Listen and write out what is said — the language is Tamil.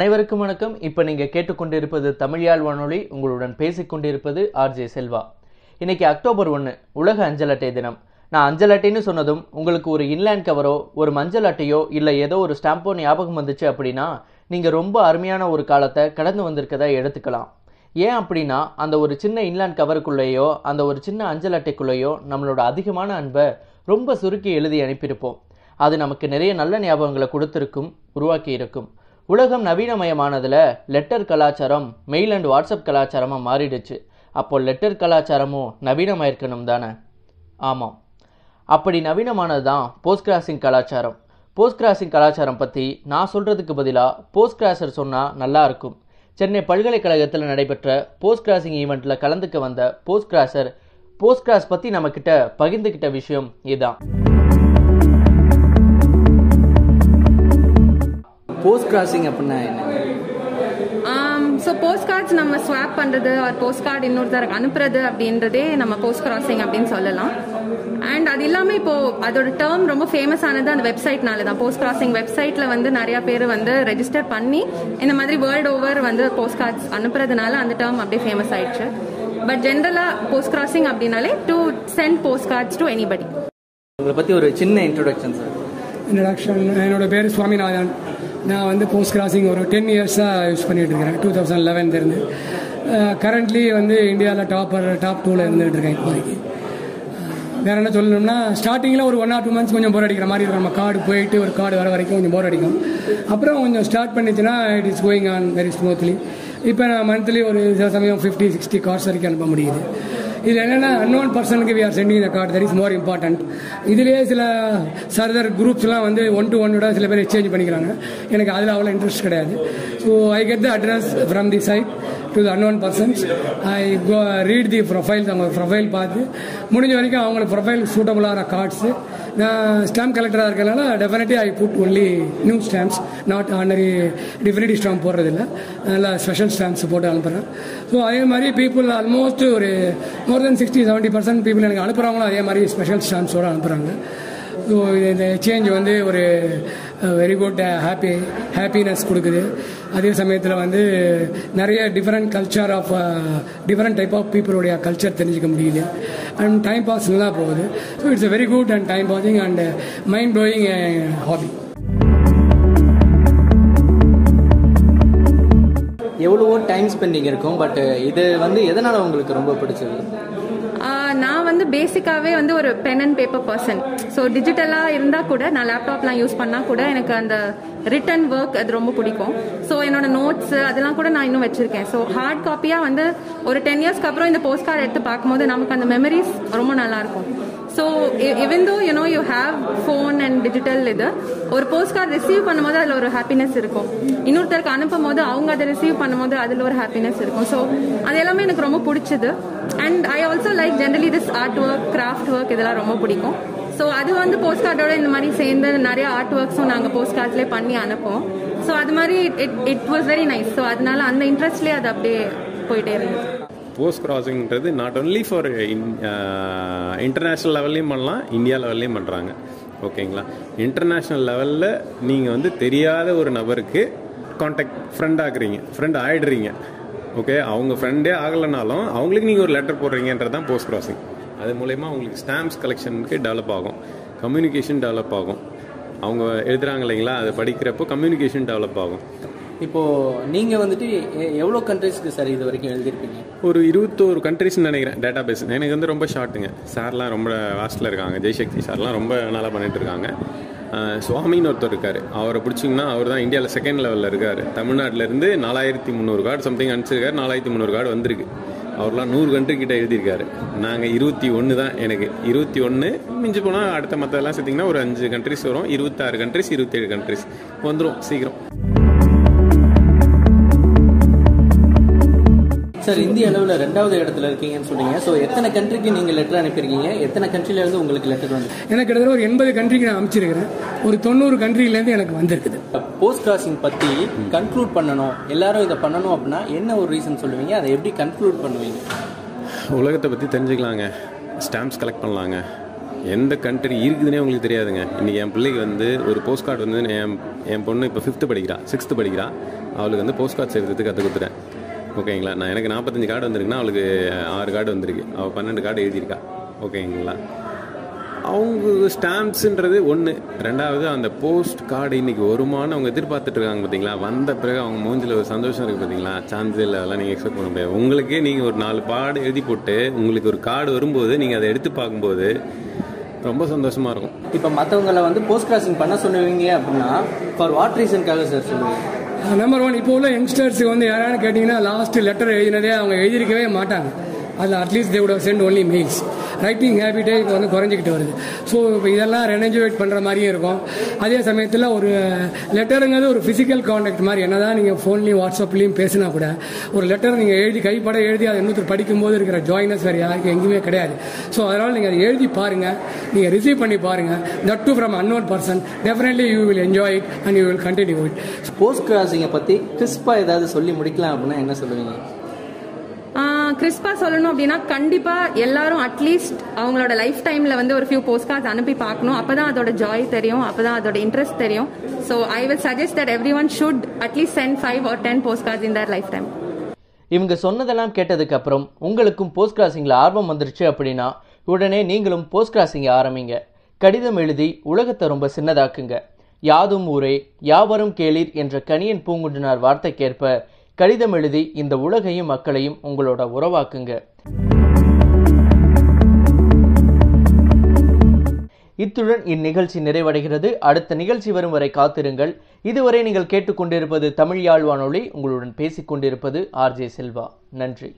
அனைவருக்கும் வணக்கம். இப்போ நீங்கள் கேட்டுக்கொண்டிருப்பது தமிழ்யாழ் வானொலி உங்களுடன் பேசிக்கொண்டிருப்பது ஆர்ஜே செல்வா. இன்னைக்கு அக்டோபர் ஒன்று உலக அஞ்சல் அட்டை தினம். நான் அஞ்சல் அட்டைன்னு சொன்னதும் உங்களுக்கு ஒரு இன்லேண்ட் கவரோ ஒரு மஞ்சள் அட்டையோ இல்லை ஏதோ ஒரு ஸ்டாம்போ ஞாபகம் வந்துச்சு அப்படின்னா நீங்கள் ரொம்ப அருமையான ஒரு காலத்தை கடந்து வந்திருக்கதா எடுத்துக்கலாம். ஏன் அப்படின்னா அந்த ஒரு சின்ன இன்லேண்ட் கவருக்குள்ளேயோ அந்த ஒரு சின்ன அஞ்சல் அட்டைக்குள்ளேயோ நம்மளோட அதிகமான அன்பை ரொம்ப சுருக்கி எழுதி அனுப்பியிருப்போம். அது நமக்கு நிறைய நல்ல ஞாபகங்களை கொடுத்துருக்கும் உருவாக்கி இருக்கும் உலகம் நவீனமயமானதில் லெட்டர் கலாச்சாரம் மெயில் அண்ட் வாட்ஸ்அப் கலாச்சாரமாக மாறிடுச்சு. அப்போ லெட்டர் கலாச்சாரமும் நவீனமாயிருக்கணும் தானே? ஆமாம். அப்படி நவீனமானது தான் போஸ்ட் கிராசிங் கலாச்சாரம். போஸ்ட் கிராசிங் கலாச்சாரம் பற்றி நான் சொல்கிறதுக்கு பதிலாக போஸ்ட் கிராசர் சொன்னால் நல்லாயிருக்கும் சென்னை பல்கலைக்கழகத்தில் நடைபெற்ற போஸ்ட் கிராசிங் ஈவெண்ட்டில் கலந்துக்க வந்த போஸ்ட் கிராசர் போஸ்ட் கிராஸ் பற்றி நம்மக்கிட்ட பகிர்ந்துக்கிட்ட விஷயம் இதுதான். போஸ்ட் கிராசிங் அப்படின்னா என்ன? ஸோ போஸ்ட் கார்ட்ஸ் நம்ம ஸ்வாப் பண்ணுறது ஒரு போஸ்ட் கார்டு இன்னொருத்தருக்கு அனுப்புறது அப்படின்றதே நம்ம போஸ்ட் கிராசிங் அப்படின்னு சொல்லலாம். அண்ட் அது இல்லாமல் இப்போ அதோட டேர்ம் ரொம்ப ஃபேமஸ் ஆனது அந்த வெப்சைட்னால தான். போஸ்ட் கிராசிங் வெப்சைட்டில் வந்து நிறைய பேர் வந்து ரெஜிஸ்டர் பண்ணி இந்த மாதிரி வேர்ல்டு ஓவர் வந்து போஸ்ட் கார்ட்ஸ் அனுப்புறதுனால அந்த டேர்ம் அப்படியே ஃபேமஸ் ஆயிடுச்சு. பட் ஜென்ரலாக போஸ்ட் கிராசிங் அப்படின்னாலே to send post cards to anybody உங்களை பற்றி ஒரு சின்ன இன்ட்ரோடக்ஷன் சார் இன்ட்ரடக்ஷன் என்னோட பேர் சுவாமிநாதன் நான் வந்து போஸ்ட் கிராசிங் ஒரு டென் இயர்ஸாக யூஸ் பண்ணிகிட்டு இருக்கிறேன். டூ தௌசண்ட் லெவன்லேருந்து கரண்ட்லி வந்து இந்தியாவில் டாப்பர் டாப் டூவில் இருந்துகிட்டு இருக்கேன் இப்போதைக்கு. வேற என்ன சொல்லணும்னா ஸ்டார்டிங்கில் ஒரு ஒன் ஆர் டூ மந்த்ஸ் கொஞ்சம் போர் அடிக்கிற மாதிரி இருக்கும். நம்ம கார்டு போயிட்டு ஒரு கார்டு வர வரைக்கும் கொஞ்சம் போர் அடிக்கும். அப்புறம் கொஞ்சம் start பண்ணிச்சுன்னா it is going on very smoothly இப்போ நான் மந்த்லி ஒரு சில சமயம் ஃபிஃப்டி சிக்ஸ்டி கார்ட்ஸ் வரைக்கும் அனுப்ப முடியுது. இதில் என்னென்னா அன்னோன் பர்சனுக்கு we are sending the card that is more important இதுலேயே சில சர்தர் குரூப்ஸ்லாம் வந்து ஒன் டு ஒன்னோட சில பேர் எக்ஸ்சேஞ்ச் பண்ணிக்கிறாங்க. எனக்கு அதில் அவ்வளோ இன்ட்ரெஸ்ட் கிடையாது. So I get the address from the side to the unknown persons I go read the profiles அவங்க ப்ரொஃபைல் பார்த்து முடிஞ்ச வரைக்கும் அவங்களுக்கு ப்ரொஃபைல் சூட்டபுளான கார்ட்ஸு நான் ஸ்டாம்ப் கலெக்டராக இருக்கிறனால definitely I put only new stamps not ordinary definitive stamp போடுறதில்ல. நல்லா ஸ்பெஷல் ஸ்டாம்ப்ஸ் போட்டு அனுப்புகிறேன் ஸோ அதே மாதிரி பீப்புள் ஆல்மோஸ்ட் ஒரு more than sixty seventy percent people எனக்கு அனுப்புகிறாங்களோ அதே மாதிரி ஸ்பெஷல் ஸ்டாம்ப்ஸோடு அனுப்புகிறாங்க ஸோ இந்த சேஞ்ச் வந்து ஒரு வெரி குட் ஹாப்பி ஹாப்பினஸ் கொடுக்குது. அதே சமயத்தில் வந்து நிறைய different culture of different type of பீப்புளுடைய culture தெரிஞ்சுக்க முடியுது. அண்ட் டைம் பாஸ் நல்லா போகுது. So it's very good and time passing and mind blowing hobby எவ்வளவோ டைம் ஸ்பெண்டிங் இருக்கும் பட் இது வந்து எதனால் உங்களுக்கு ரொம்ப பிடிச்சது? வந்து பேசிக்காவே வந்து ஒரு pen and paper person so டிஜிட்டலாக இருந்தால் கூட நான் லேப்டாப்லாம் யூஸ் பண்ணால் கூட எனக்கு அந்த ரிட்டன் ஒர்க் அது ரொம்ப பிடிக்கும். ஸோ என்னோட நோட்ஸ் அதெல்லாம் கூட நான் இன்னும் வச்சிருக்கேன். ஸோ ஹார்ட் காப்பியாக வந்து ஒரு டென் இயர்ஸ்க்கு அப்புறம் இந்த போஸ்ட் கார்டு எடுத்து பார்க்கும்போது நமக்கு அந்த மெமரிஸ் ரொம்ப நல்லா இருக்கும். So even though you know you have phone and digital இது ஒரு போஸ்ட் கார்டு ரிசீவ் பண்ணும்போது அதில் ஒரு ஹாப்பினஸ் இருக்கும். இன்னொருத்தருக்கு அனுப்பும் போது அவங்க அதை ரிசீவ் பண்ணும்போது அதில் ஒரு ஹாப்பினஸ் இருக்கும். ஸோ அது எல்லாமே எனக்கு ரொம்ப பிடிச்சது. And I also like generally this art work craft work இதெல்லாம் ரொம்ப பிடிக்கும். ஸோ அது வந்து போஸ்ட் கார்டோட இந்த மாதிரி சேர்ந்து நிறைய ஆர்ட் ஒர்க்ஸும் நாங்கள் போஸ்ட் கார்ட்லேயே பண்ணி அனுப்புவோம். ஸோ அது மாதிரி it it was very nice so அதனால அந்த இன்ட்ரெஸ்ட்லேயே அது அப்படியே போயிட்டே இருந்தது. Post கிராசிங்கிறது not only for in international லெவல்லையும் பண்ணலாம் இந்தியா லெவல்லையும் பண்ணுறாங்க ஓகேங்களா? இன்டர்நேஷ்னல் லெவலில் நீங்கள் வந்து தெரியாத ஒரு நபருக்கு காண்டாக்ட் ஃப்ரெண்ட் ஆகுறீங்க ஃப்ரெண்ட் ஆகிடுறீங்க ஓகே? அவங்க ஃப்ரெண்டே ஆகலைனாலும் அவங்களுக்கு நீங்கள் ஒரு லெட்டர் போடுறீங்கன்றது தான் போஸ்ட் கிராசிங் அது மூலயமா அவங்களுக்கு ஸ்டாம்ப்ஸ் கலெக்ஷனுக்கு டெவலப் ஆகும். கம்யூனிகேஷன் டெவலப் ஆகும். அவங்க எழுதுகிறாங்க இல்லைங்களா? அதை படிக்கிறப்போ கம்யூனிகேஷன் டெவலப் ஆகும். இப்போது நீங்கள் வந்துட்டு எ- எவ்வளோ கண்ட்ரீஸ்க்கு சார் இது வரைக்கும் எழுதியிருப்பீங்க? ஒரு இருபத்தோரு கண்ட்ரிஸ்னு நினைக்கிறேன் டேட்டா பேஸ் எனக்கு வந்து ரொம்ப ஷார்ட்டுங்க சார்லாம் ரொம்ப வாஸ்டில் இருக்காங்க. ஜெய்சக்தி சார்லாம் ரொம்ப நல்லா பண்ணிட்டு இருக்காங்க. சுவாமின்னு ஒருத்தர் இருக்கார். அவரை பிடிச்சிங்கன்னா அவர் தான் இந்தியாவில் செகண்ட் லெவலில் இருக்கார். தமிழ்நாட்டிலேருந்து நாலாயிரத்தி முந்நூறு கார்டு சம்திங் அனுப்பிச்சிருக்காரு. நாலாயிரத்தி முந்நூறு கார்டு வந்திருக்கு. அவர்லாம் நூறு கண்ட்ரி கிட்ட எழுதியிருக்காரு. நாங்கள் இருபத்தி ஒன்று தான் எனக்கு. இருபத்தி ஒன்று மிஞ்சி போனால் அடுத்த மற்றெல்லாம் சேர்த்திங்கன்னா ஒரு அஞ்சு கண்ட்ரிஸ் வரும். இருபத்தாறு கண்ட்ரிஸ் இருபத்தேழு கண்ட்ரிஸ் வந்துடும் சீக்கிரம். சார் இந்திய அளவில் ரெண்டாவது இடத்துல இருக்கீங்கன்னு சொன்னீங்க. ஸோ எத்தனை கண்ட்ரிக்கு நீங்கள் லெட்டர் அனுப்பியிருக்கீங்க? எத்தனை இருந்து உங்களுக்கு லெட்டர் வந்து எனக்கு கிட்டத்தட்ட ஒரு எண்பது கண்ட்ரிக்கு நான் அமைச்சிருக்கிறேன் ஒரு தொண்ணூறு கண்ட்ரிலேருந்து எனக்கு வந்திருக்குது. போஸ்ட் கிராசிங் பற்றி கன்க்ளூட் பண்ணணும். எல்லாரும் இதை பண்ணணும் அப்படின்னா என்ன ஒரு ரீசன் சொல்லுவீங்க? அதை எப்படி கன்க்ளூட் பண்ணுவீங்க? உலகத்தை பற்றி தெரிஞ்சுக்கலாங்க. ஸ்டாம்ப்ஸ் கலெக்ட் பண்ணலாங்க. எந்த கண்ட்ரி இருக்குதுன்னே உங்களுக்கு தெரியாதுங்க. இன்றைக்கி என் பிள்ளைக்கு வந்து ஒரு போஸ்ட் கார்டு வந்து என் என் பொண்ணு இப்போ ஃபிஃப்த்து படிக்கிறா. சிக்ஸ்த்து படிக்கிறா. அவளுக்கு வந்து போஸ்ட் கார்ட்ஸ் எழுதுறதுக்கு கற்றுக் கொடுத்துட்டேன். ஓகேங்களா? நான் எனக்கு நாற்பத்தஞ்சு கார்டு வந்திருக்குன்னா அவளுக்கு ஆறு கார்டு வந்திருக்கு. அவள் பன்னெண்டு கார்டு எழுதியிருக்கா. ஓகேங்களா? அவங்க ஸ்டாம்ப்ஸுன்றது ஒன்று ரெண்டாவது அந்த போஸ்ட் கார்டு இன்றைக்கி வருமானம் அவங்க எதிர்பார்த்துட்ருக்காங்க பார்த்தீங்களா வந்த பிறகு அவங்க மூஞ்சில் ஒரு சந்தோஷம் இருக்குது பார்த்தீங்களா சான்ஸ் இல்லை அதெல்லாம் நீங்கள் எக்ஸ்பெக்ட் பண்ண முடியாது. உங்களுக்கே நீங்கள் ஒரு நாலு பாடு எழுதி போட்டு உங்களுக்கு ஒரு கார்டு வரும்போது நீங்கள் அதை எடுத்து பார்க்கும்போது ரொம்ப சந்தோஷமாக இருக்கும். இப்போ மற்றவங்களை வந்து போஸ்ட் கிராசிங் பண்ண சொல்லுவீங்க அப்படின்னா ஃபார் வாட் ரீசனுக்காக சார் சொல்லுவீங்க? நம்பர் ஒன் இப்போ உள்ள யங்ஸ்டர்ஸுக்கு வந்து யாராவது கேட்டிங்கன்னா லாஸ்ட் லெட்டர் எழுதினதே அவங்க எழுதியிருக்கவே மாட்டாங்க. அதில் at least they send only mails writing ஹேபிட்டே இப்போ வந்து குறைஞ்சிக்கிட்டு வருது. ஸோ இப்போ இதெல்லாம் ரெனஜுவேட் பண்ணுற மாதிரியும் இருக்கும். அதே சமயத்தில் ஒரு லெட்டருங்கிறது ஒரு ஃபிசிக்கல் காண்டாக்ட் மாதிரி. என்னதான் நீங்கள் ஃபோன்லேயும் வாட்ஸ்அப்லேயும் பேசினா கூட ஒரு லெட்டர் நீங்கள் எழுதி கைப்பட எழுதி அதை இன்னொருத்தர் படிக்கும்போது இருக்கிற ஜாயினஸ் வேறு யாருக்கும் எங்கேயுமே கிடையாது. ஸோ அதனால் நீங்கள் அதை எழுதி பாருங்கள் நீங்கள் ரிசீவ் பண்ணி பாருங்கள் that to from unknown person definitely you will enjoy it and you will continue it post கிராசிங்கை பற்றி கிறிஸ்பாக ஏதாவது சொல்லி முடிக்கலாம் அப்படின்னா என்ன சொல்லுவீங்க? கிறிஸ்பா சொல்லணும் அப்படின்னா கண்டிப்பா எல்லாரும் அட்லீஸ்ட் அவங்களோட லைஃப் டைம்ல வந்து ஒரு ஃபியூ போஸ்ட் கார்ட்ஸ் அனுப்பி பார்க்கணும். அப்பதான் அதோட ஜாய் தெரியும். அப்பதான் அதோட இன்ட்ரெஸ்ட் தெரியும். So I will suggest that everyone should at least send five or ten post cards in their lifetime இவங்க சொன்னதெல்லாம் கேட்டதுக்கு அப்புறம் உங்களுக்கும் போஸ்ட் கிராசிங்கில் ஆர்வம் வந்துருச்சு அப்படின்னா உடனே நீங்களும் போஸ்ட் கிராசிங்கை ஆரம்பிங்க. கடிதம் எழுதி உலகத்தை ரொம்ப சின்னதாக்குங்க. யாதும் ஊரே யாவரும் கேளீர் என்ற கணியன் பூங்குன்றனார் வார்த்தைக்கேற்ப கடிதம் எழுதி இந்த உலகையும் மக்களையும் உங்களோட உறவாக்குங்க. இத்துடன் இந்நிகழ்ச்சி நிறைவடைகிறது. அடுத்த நிகழ்ச்சி வரும் வரை காத்திருங்கள். இதுவரை நீங்கள் கேட்டுக்கொண்டிருப்பது தமிழ் யாழ் வானொலி உங்களுடன் பேசிக்கொண்டிருப்பது ஆர்ஜே செல்வா. நன்றி.